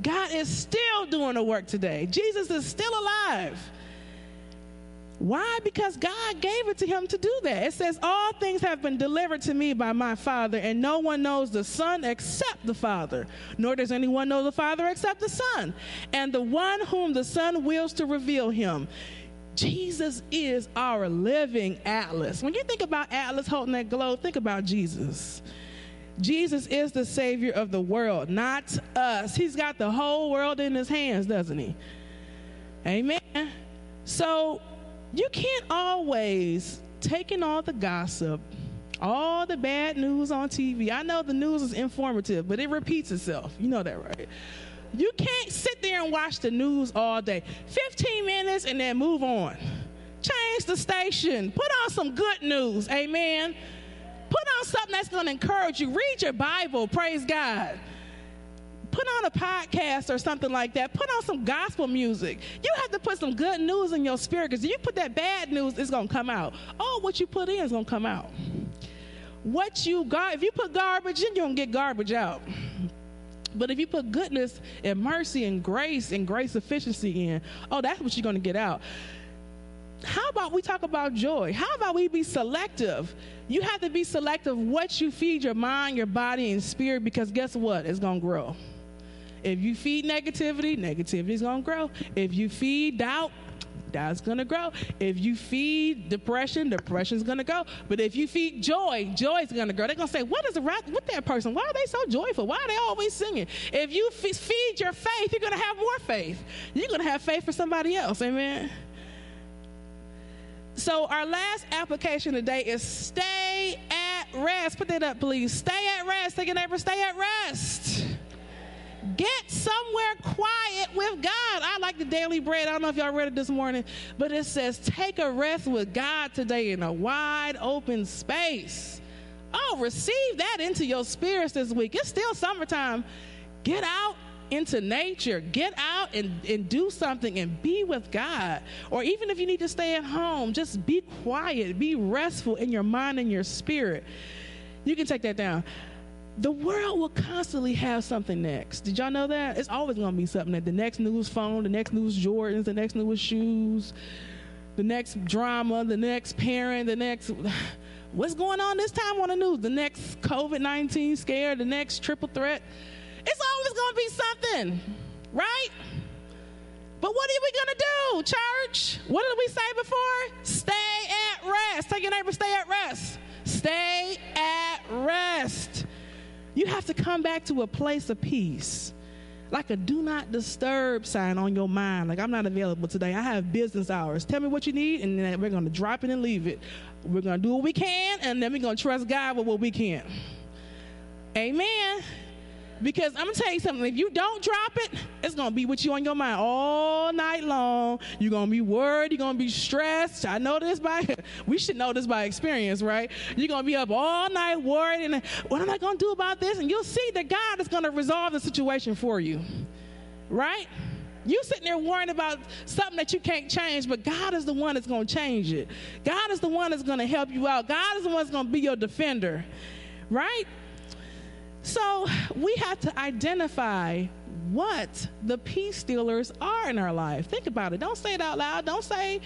God is still doing the work today. Jesus is still alive. Why? Because God gave it to him to do that. It says, All things have been delivered to me by my Father, and no one knows the Son except the Father, nor does anyone know the Father except the Son, and the one whom the Son wills to reveal him. Jesus is our living atlas. When you think about Atlas holding that globe, think about Jesus. Jesus is the Savior of the world, not us. He's got the whole world in his hands, doesn't he? Amen. So you can't always take in all the gossip, all the bad news on TV. I know the news is informative, but it repeats itself. You know that, right? You can't sit there and watch the news all day. 15 minutes and then move on. Change the station. Put on some good news. Amen. Put on something that's going to encourage you. Read your Bible. Praise God put on a podcast or something like that. Put on some gospel music. You have to put some good news in your spirit because if you put that bad news, it's going to come out. Oh, what you put in is going to come out. What you got, if you put garbage in, you're going to get garbage out. But if you put goodness and mercy and grace and grace sufficiency in, oh, that's what you're going to get out. How about we talk about joy? How about we be selective? You have to be selective what you feed your mind, your body, and spirit because guess what? It's going to grow. If you feed negativity, negativity is going to grow. If you feed doubt, doubt's going to grow. If you feed depression, depression's going to go. But if you feed joy, joy is going to grow. They're going to say, what is wrong with that person? Why are they so joyful? Why are they always singing? If you feed your faith, you're going to have more faith. You're going to have faith for somebody else. Amen. So our last application today is stay at rest. Put that up, please. Stay at rest. Take your neighbor, stay at rest. Get somewhere quiet with God. I like the daily bread. I don't know if y'all read it this morning, but it says, Take a rest with God today in a wide open space. Oh, receive that into your spirits this week. It's still summertime. Get out into nature. Get out and, and do something and be with God. Or even if you need to stay at home, just be quiet, be restful in your mind and your spirit. You can take that down. The world will constantly have something next. Did y'all know that? It's always going to be something that the next news phone, the next news Jordans, the next news shoes, the next drama, the next parent, the next what's going on this time on the news, the next COVID 19 scare, the next triple threat. It's always going to be something, right? But what are we going to do, church? What did we say before? Stay at rest. Tell your neighbor, stay at rest. Stay at rest. You have to come back to a place of peace. Like a do not disturb sign on your mind. Like, I'm not available today. I have business hours. Tell me what you need, and then we're going to drop it and leave it. We're going to do what we can, and then we're going to trust God with what we can. Amen. Because I'm gonna tell you something, if you don't drop it, it's gonna be with you on your mind all night long. You're gonna be worried, you're gonna be stressed. I know this by we should know this by experience, right? You're gonna be up all night worried and what am I gonna do about this? And you'll see that God is gonna resolve the situation for you. Right? You sitting there worrying about something that you can't change, but God is the one that's going to change it. God is the one that's going to help you out. God is the one that's going to be your defender, right? So we have to identify what the peace stealers are in our life. Think about it. Don't say it out loud. Don't say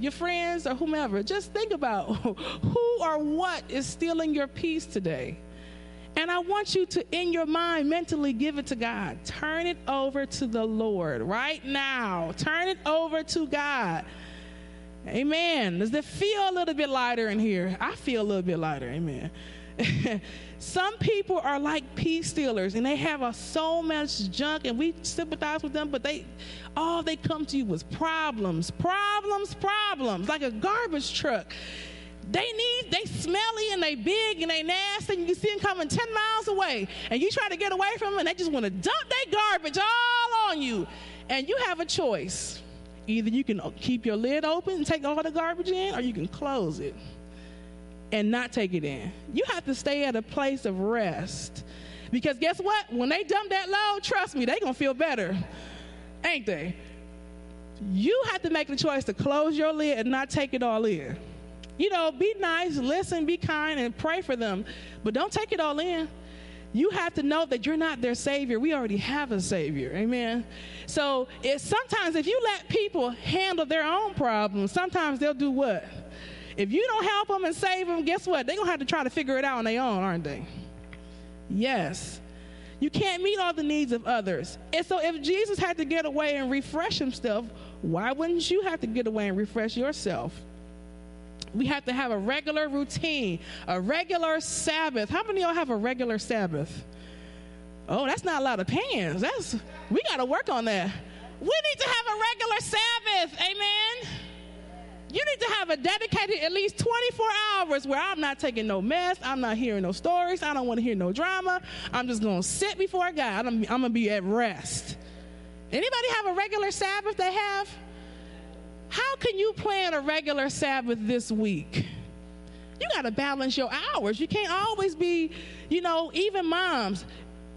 your friends or whomever. Just think about who or what is stealing your peace today. And I want you to, in your mind, mentally give it to God. Turn it over to the Lord right now. Turn it over to God. Amen. Does it feel a little bit lighter in here? I feel a little bit lighter. Amen. Some people are like peace stealers and they have a, so much junk and we sympathize with them, but they all they come to you with problems, problems, problems, like a garbage truck. They need, they smelly and they big and they nasty and you see them coming 10 miles away and you try to get away from them and they just want to dump their garbage all on you. And you have a choice. Either you can keep your lid open and take all the garbage in or you can close it and not take it in. You have to stay at a place of rest. Because guess what? When they dump that load, trust me, they're going to feel better. Ain't they? You have to make the choice to close your lid and not take it all in. You know, be nice, listen, be kind, and pray for them, but don't take it all in. You have to know that you're not their savior. We already have a savior. Amen. So it's sometimes if you let people handle their own problems, sometimes they'll do what? If you don't help them and save them, guess what? They're going to have to try to figure it out on their own, aren't they? Yes. You can't meet all the needs of others. And so if Jesus had to get away and refresh himself, why wouldn't you have to get away and refresh yourself? We have to have a regular routine, a regular Sabbath. How many of y'all have a regular Sabbath? Oh, that's not a lot of pans. That's we got to work on that. We need to have a regular Sabbath. Amen. You need to have a dedicated at least 24 hours where I'm not taking no mess. I'm not hearing no stories. I don't want to hear no drama. I'm just going to sit before God. I'm, I'm going to be at rest. Anybody have a regular Sabbath they have? How can you plan a regular Sabbath this week? You got to balance your hours. You can't always be, you know, even moms.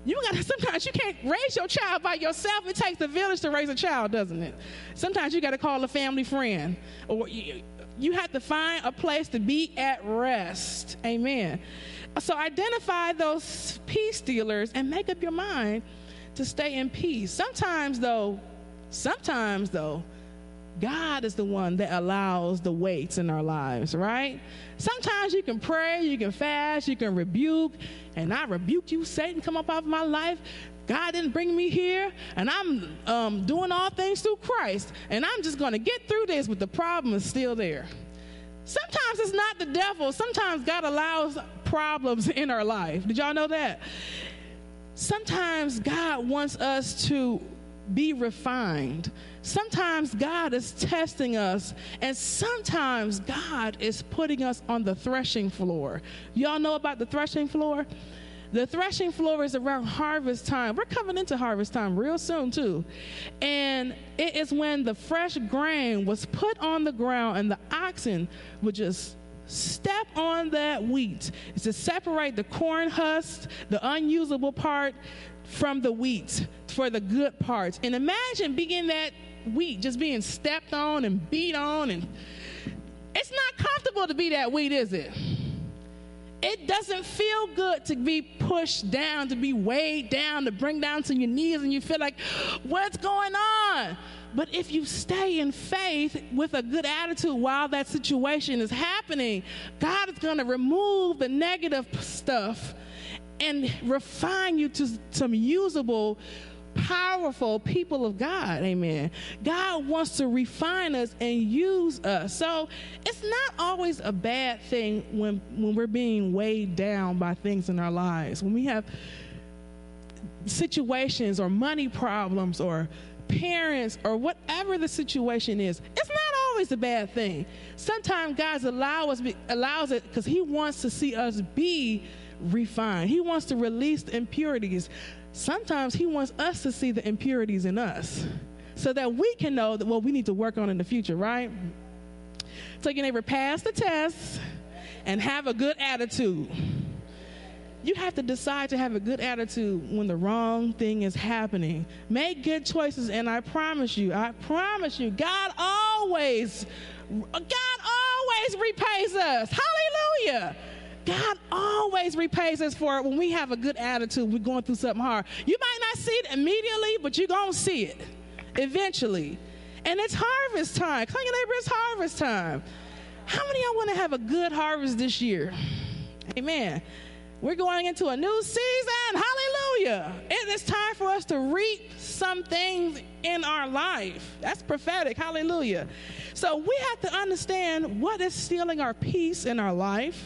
You got to sometimes you can't raise your child by yourself. It takes a village to raise a child, doesn't it? Sometimes you got to call a family friend, or you, you have to find a place to be at rest. Amen. So identify those peace stealers and make up your mind to stay in peace. Sometimes, though, sometimes though, God is the one that allows the weights in our lives, right? Sometimes you can pray, you can fast, you can rebuke, and I rebuke you, Satan, come up out of my life. God didn't bring me here, and I'm um, doing all things through Christ, and I'm just going to get through this, but the problem is still there. Sometimes it's not the devil. Sometimes God allows problems in our life. Did y'all know that? Sometimes God wants us to be refined. Sometimes God is testing us, and sometimes God is putting us on the threshing floor. Y'all know about the threshing floor? The threshing floor is around harvest time. We're coming into harvest time real soon, too. And it is when the fresh grain was put on the ground and the oxen would just step on that wheat. To separate the corn husk, the unusable part, from the wheat for the good parts. And imagine being that wheat just being stepped on and beat on and it's not comfortable to be that wheat, is it? It doesn't feel good to be pushed down, to be weighed down, to bring down to your knees, and you feel like, what's going on? But if you stay in faith with a good attitude while that situation is happening, God is going to remove the negative stuff and refine you to some usable powerful people of God. Amen. God wants to refine us and use us. So it's not always a bad thing when when we're being weighed down by things in our lives. When we have situations or money problems or parents or whatever the situation is, it's not always a bad thing. Sometimes God allow us, allows it because He wants to see us be refined. He wants to release the impurities sometimes He wants us to see the impurities in us so that we can know that what we need to work on in the future, right? So your neighbor pass the test and have a good attitude. You have to decide to have a good attitude when the wrong thing is happening. Make good choices, and I promise you, I promise you, God always, God always repays us. Hallelujah. God always repays us for it when we have a good attitude. We're going through something hard. You might not see it immediately, but you're going to see it eventually. And it's harvest time. Call your neighbor, it's harvest time. How many of y'all want to have a good harvest this year? Amen. We're going into a new season. Hallelujah. It is time for us to reap some things in our life. That's prophetic. Hallelujah. So we have to understand what is stealing our peace in our life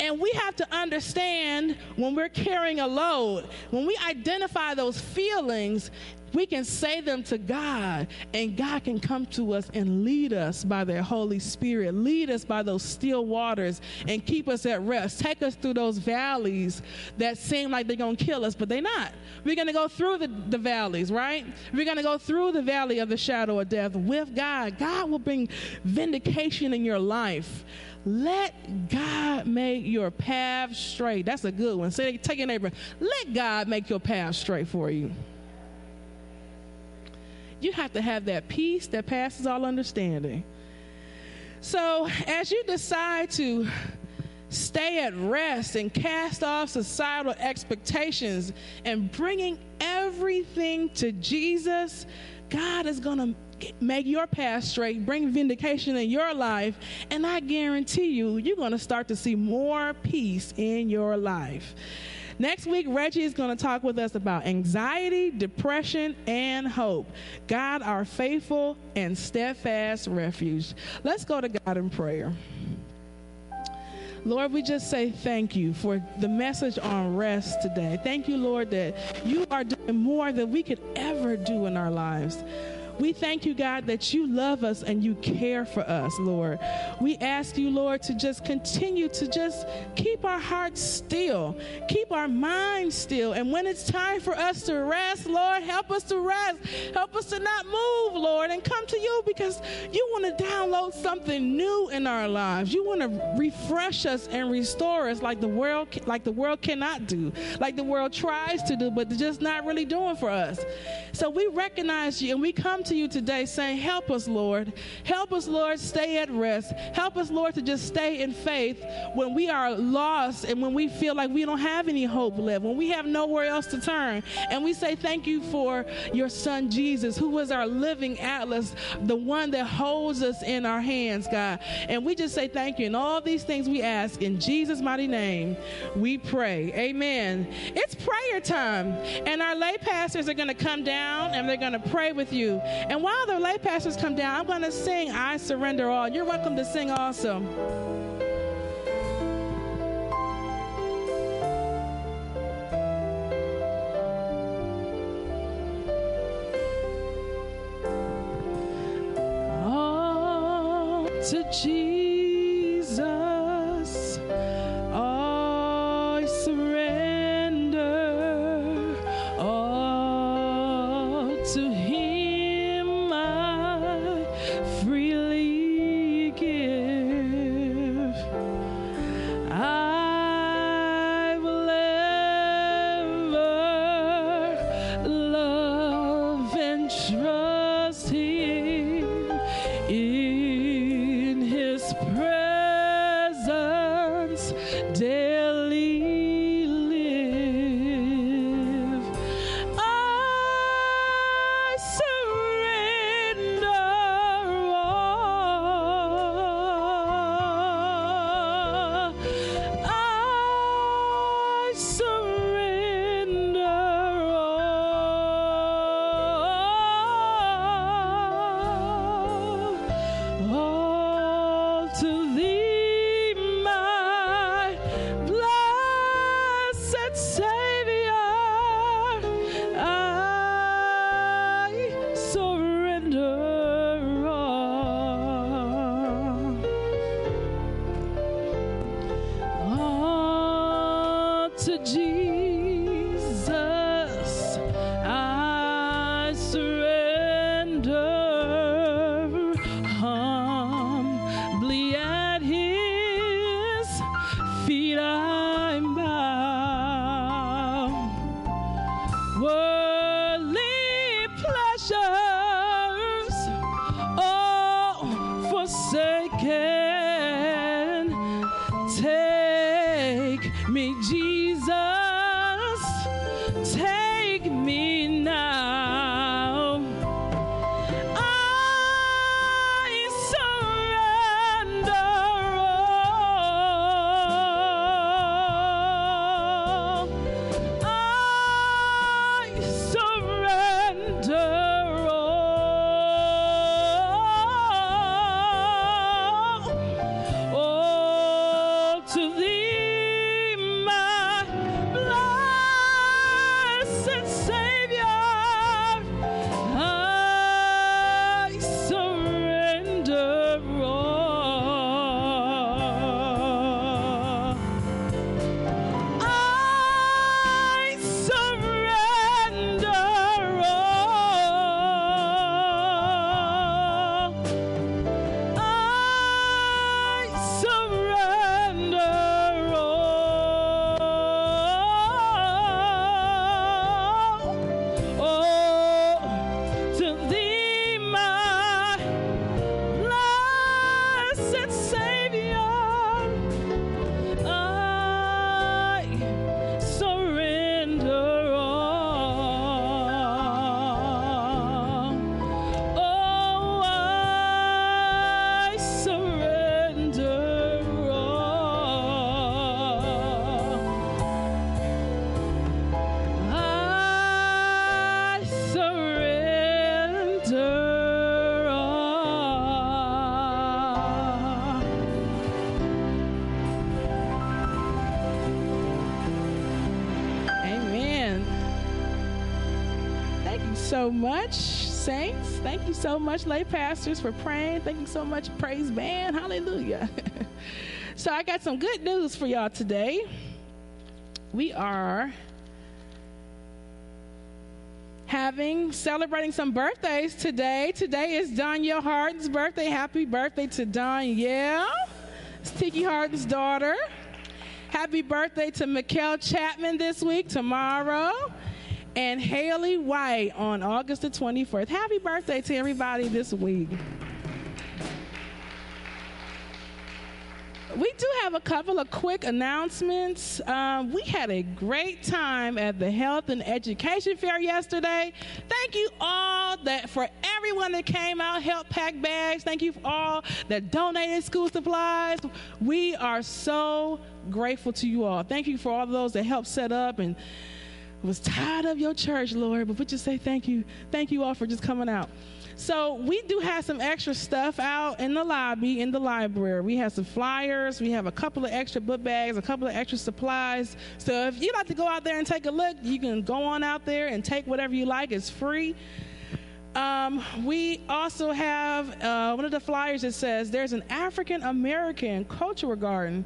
and we have to understand when we're carrying a load, when we identify those feelings, we can say them to God, and God can come to us and lead us by their Holy Spirit, lead us by those still waters, and keep us at rest. Take us through those valleys that seem like they're to kill us, but they're not. We're to go through the, the valleys, right? We're to go through the valley of the shadow of death with God. God will bring vindication in your life. Let God make your path straight. That's a good one. Say, take your neighbor. Let God make your path straight for you. You have to have that peace that passes all understanding. So, as you decide to stay at rest and cast off societal expectations and bringing everything to Jesus, God is going to make your path straight, bring vindication in your life, and I guarantee you, you're going to start to see more peace in your life. Next week, Reggie is going to talk with us about anxiety, depression, and hope. God, our faithful and steadfast refuge. Let's go to God in prayer. Lord, we just say thank you for the message on rest today. Thank you, Lord, that you are doing more than we could ever do in our lives. We thank you, God, that you love us and you care for us, Lord. We ask you, Lord, to just continue to just keep our hearts still, keep our minds still. And when it's time for us to rest, Lord, help us to rest. Help us to not move, Lord, and come to you because you want to download something new in our lives. You want to refresh us and restore us like the world like the world cannot do, like the world tries to do, but just not really doing for us. So we recognize you and we come to you today saying, Help us, Lord. Help us, Lord, stay at rest. Help us, Lord, to just stay in faith when we are lost and when we feel like we don't have any hope left, when we have nowhere else to turn. And we say, Thank you for your son, Jesus, who was our living atlas, the one that holds us in our hands, God. And we just say thank you. And all these things we ask in Jesus' mighty name, we pray. Amen. It's prayer time. And our lay pastors are going to come down and they're going to pray with you. And while the lay pastors come down, I'm going to sing I Surrender All. You're welcome to sing also. To Jesus, so much, saints. Thank you so much, lay pastors, for praying. Thank you so much, praise band. Hallelujah. so, I got some good news for y'all today. We are having celebrating some birthdays today. Today is Danielle Harden's birthday. Happy birthday to Danielle. It's Tiki Harden's daughter. Happy birthday to Mikkel Chapman this week, tomorrow, and Haley White on August the 24th. Happy birthday to everybody this week. We do have a couple of quick announcements. Um, we had a great time at the Health and Education Fair yesterday. Thank you all that for everyone that came out, helped pack bags. Thank you for all that donated school supplies. We are so grateful to you all. Thank you for all those that helped set up and was tired of your church, Lord. But we just say thank you. Thank you all for just coming out. So we do have some extra stuff out in the lobby in the library. We have some flyers. We have a couple of extra book bags, a couple of extra supplies. So if you'd like to go out there and take a look, you can go on out there and take whatever you like. It's free. Um, we also have uh, one of the flyers that says there's an African American cultural garden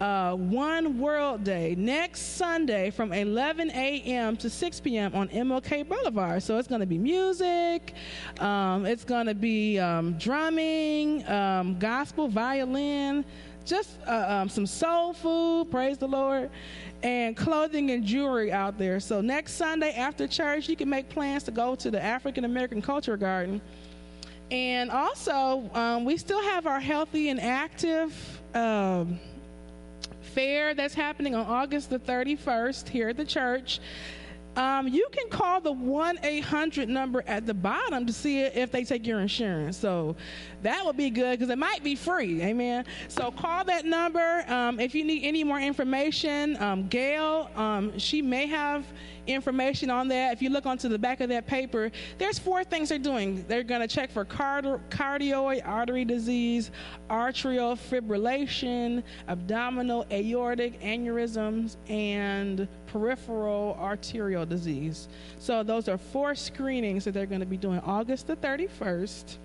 uh, One World Day next Sunday from 11 a.m. to 6 p.m. on MLK Boulevard. So it's going to be music, um, it's going to be um, drumming, um, gospel, violin, just uh, um, some soul food, praise the Lord, and clothing and jewelry out there. So next Sunday after church, you can make plans to go to the African American Culture Garden. And also, um, we still have our healthy and active um, fair that's happening on August the 31st here at the church. Um, you can call the 1 800 number at the bottom to see if they take your insurance. So that would be good because it might be free. Amen. So call that number. Um, if you need any more information, um, Gail, um, she may have information on that. If you look onto the back of that paper, there's four things they're doing. They're going to check for card- cardioid artery disease, arterial fibrillation, abdominal aortic aneurysms, and peripheral arterial disease. So those are four screenings that they're going to be doing August the 31st.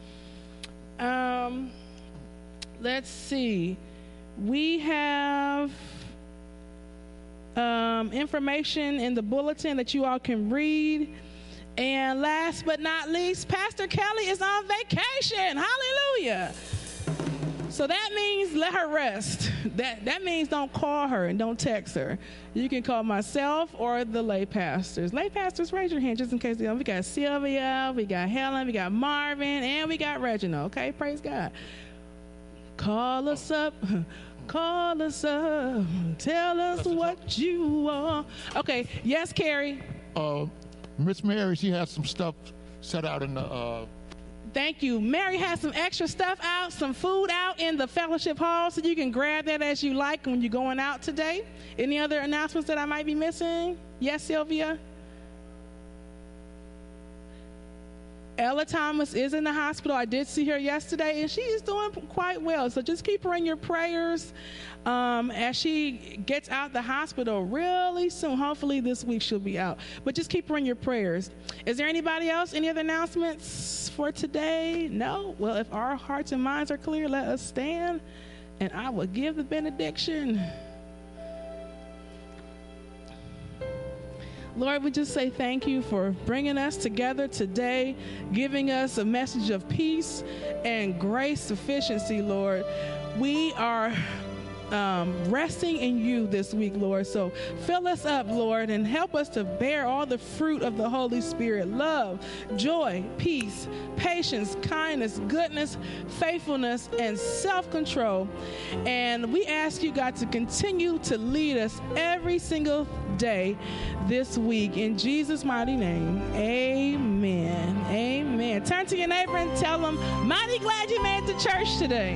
Um, let's see. We have um, information in the bulletin that you all can read. And last but not least, Pastor Kelly is on vacation. Hallelujah. So that means let her rest. That that means don't call her and don't text her. You can call myself or the lay pastors. Lay pastors, raise your hand just in case. You know, we got Sylvia, we got Helen, we got Marvin, and we got Reginald. Okay, praise God. Call us up. Call us up. Tell us what you want. Okay. Yes, Carrie. Uh, Miss Mary, she has some stuff set out in the. Uh, Thank you. Mary has some extra stuff out, some food out in the fellowship hall, so you can grab that as you like when you're going out today. Any other announcements that I might be missing? Yes, Sylvia? Ella Thomas is in the hospital. I did see her yesterday, and she is doing quite well. So just keep her in your prayers um, as she gets out the hospital really soon. Hopefully this week she'll be out. But just keep her in your prayers. Is there anybody else? Any other announcements for today? No? Well, if our hearts and minds are clear, let us stand, and I will give the benediction. Lord, we just say thank you for bringing us together today, giving us a message of peace and grace sufficiency, Lord. We are um, resting in you this week, Lord. So fill us up, Lord, and help us to bear all the fruit of the Holy Spirit love, joy, peace, patience, kindness, goodness, faithfulness, and self control. And we ask you, God, to continue to lead us every single day this week. In Jesus' mighty name, amen. Amen. Turn to your neighbor and tell them, Mighty glad you made to church today.